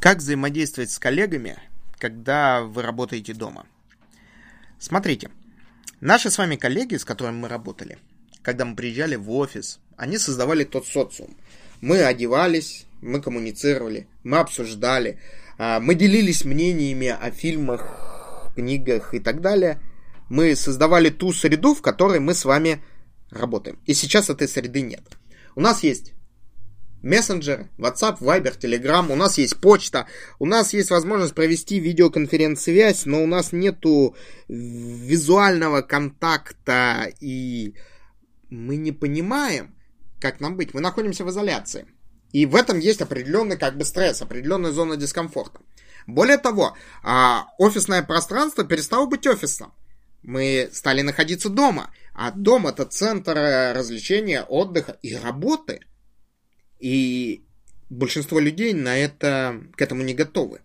Как взаимодействовать с коллегами, когда вы работаете дома? Смотрите, наши с вами коллеги, с которыми мы работали, когда мы приезжали в офис, они создавали тот социум. Мы одевались, мы коммуницировали, мы обсуждали, а, мы делились мнениями о фильмах, книгах и так далее. Мы создавали ту среду, в которой мы с вами работаем. И сейчас этой среды нет. У нас есть мессенджеры, WhatsApp, Viber, Telegram, у нас есть почта, у нас есть возможность провести видеоконференц-связь, но у нас нету визуального контакта, и мы не понимаем, как нам быть. Мы находимся в изоляции. И в этом есть определенный как бы стресс, определенная зона дискомфорта. Более того, а, офисное пространство перестало быть офисом. Мы стали находиться дома, а дом это центр развлечения, отдыха и работы. И большинство людей на это, к этому не готовы.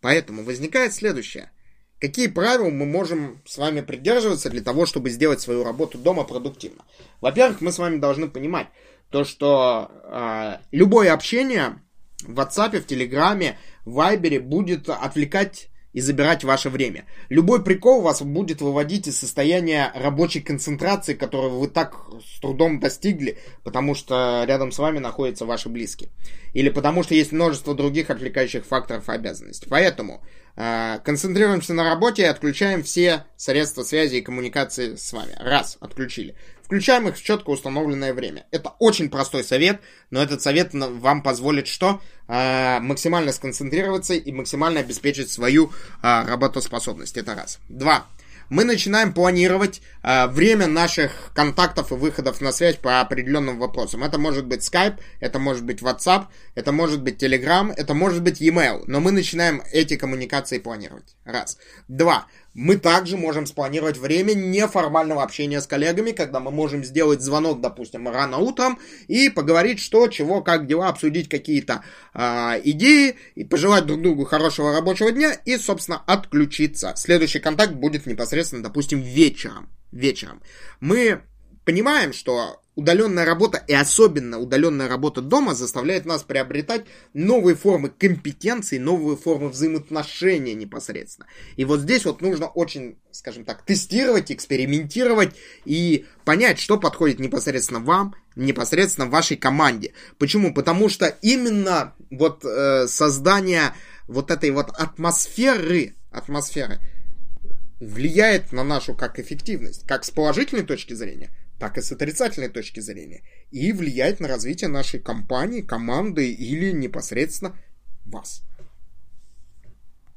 Поэтому возникает следующее. Какие правила мы можем с вами придерживаться для того, чтобы сделать свою работу дома продуктивно? Во-первых, мы с вами должны понимать то, что э, любое общение в WhatsApp, в Телеграме, в Viber будет отвлекать и забирать ваше время. Любой прикол вас будет выводить из состояния рабочей концентрации, которую вы так с трудом достигли, потому что рядом с вами находятся ваши близкие. Или потому что есть множество других отвлекающих факторов и обязанностей. Поэтому концентрируемся на работе и отключаем все средства связи и коммуникации с вами. Раз, отключили. Включаем их в четко установленное время. Это очень простой совет, но этот совет вам позволит что? А, максимально сконцентрироваться и максимально обеспечить свою а, работоспособность. Это раз. Два мы начинаем планировать э, время наших контактов и выходов на связь по определенным вопросам. Это может быть Skype, это может быть WhatsApp, это может быть Telegram, это может быть e-mail. Но мы начинаем эти коммуникации планировать. Раз. Два мы также можем спланировать время неформального общения с коллегами, когда мы можем сделать звонок, допустим, рано утром и поговорить, что, чего, как дела, обсудить какие-то э, идеи и пожелать друг другу хорошего рабочего дня и, собственно, отключиться. Следующий контакт будет непосредственно, допустим, вечером. Вечером. Мы понимаем, что удаленная работа и особенно удаленная работа дома заставляет нас приобретать новые формы компетенции, новые формы взаимоотношения непосредственно. И вот здесь вот нужно очень, скажем так, тестировать, экспериментировать и понять, что подходит непосредственно вам, непосредственно вашей команде. Почему? Потому что именно вот э, создание вот этой вот атмосферы, атмосферы влияет на нашу как эффективность, как с положительной точки зрения, так и с отрицательной точки зрения, и влиять на развитие нашей компании, команды или непосредственно вас.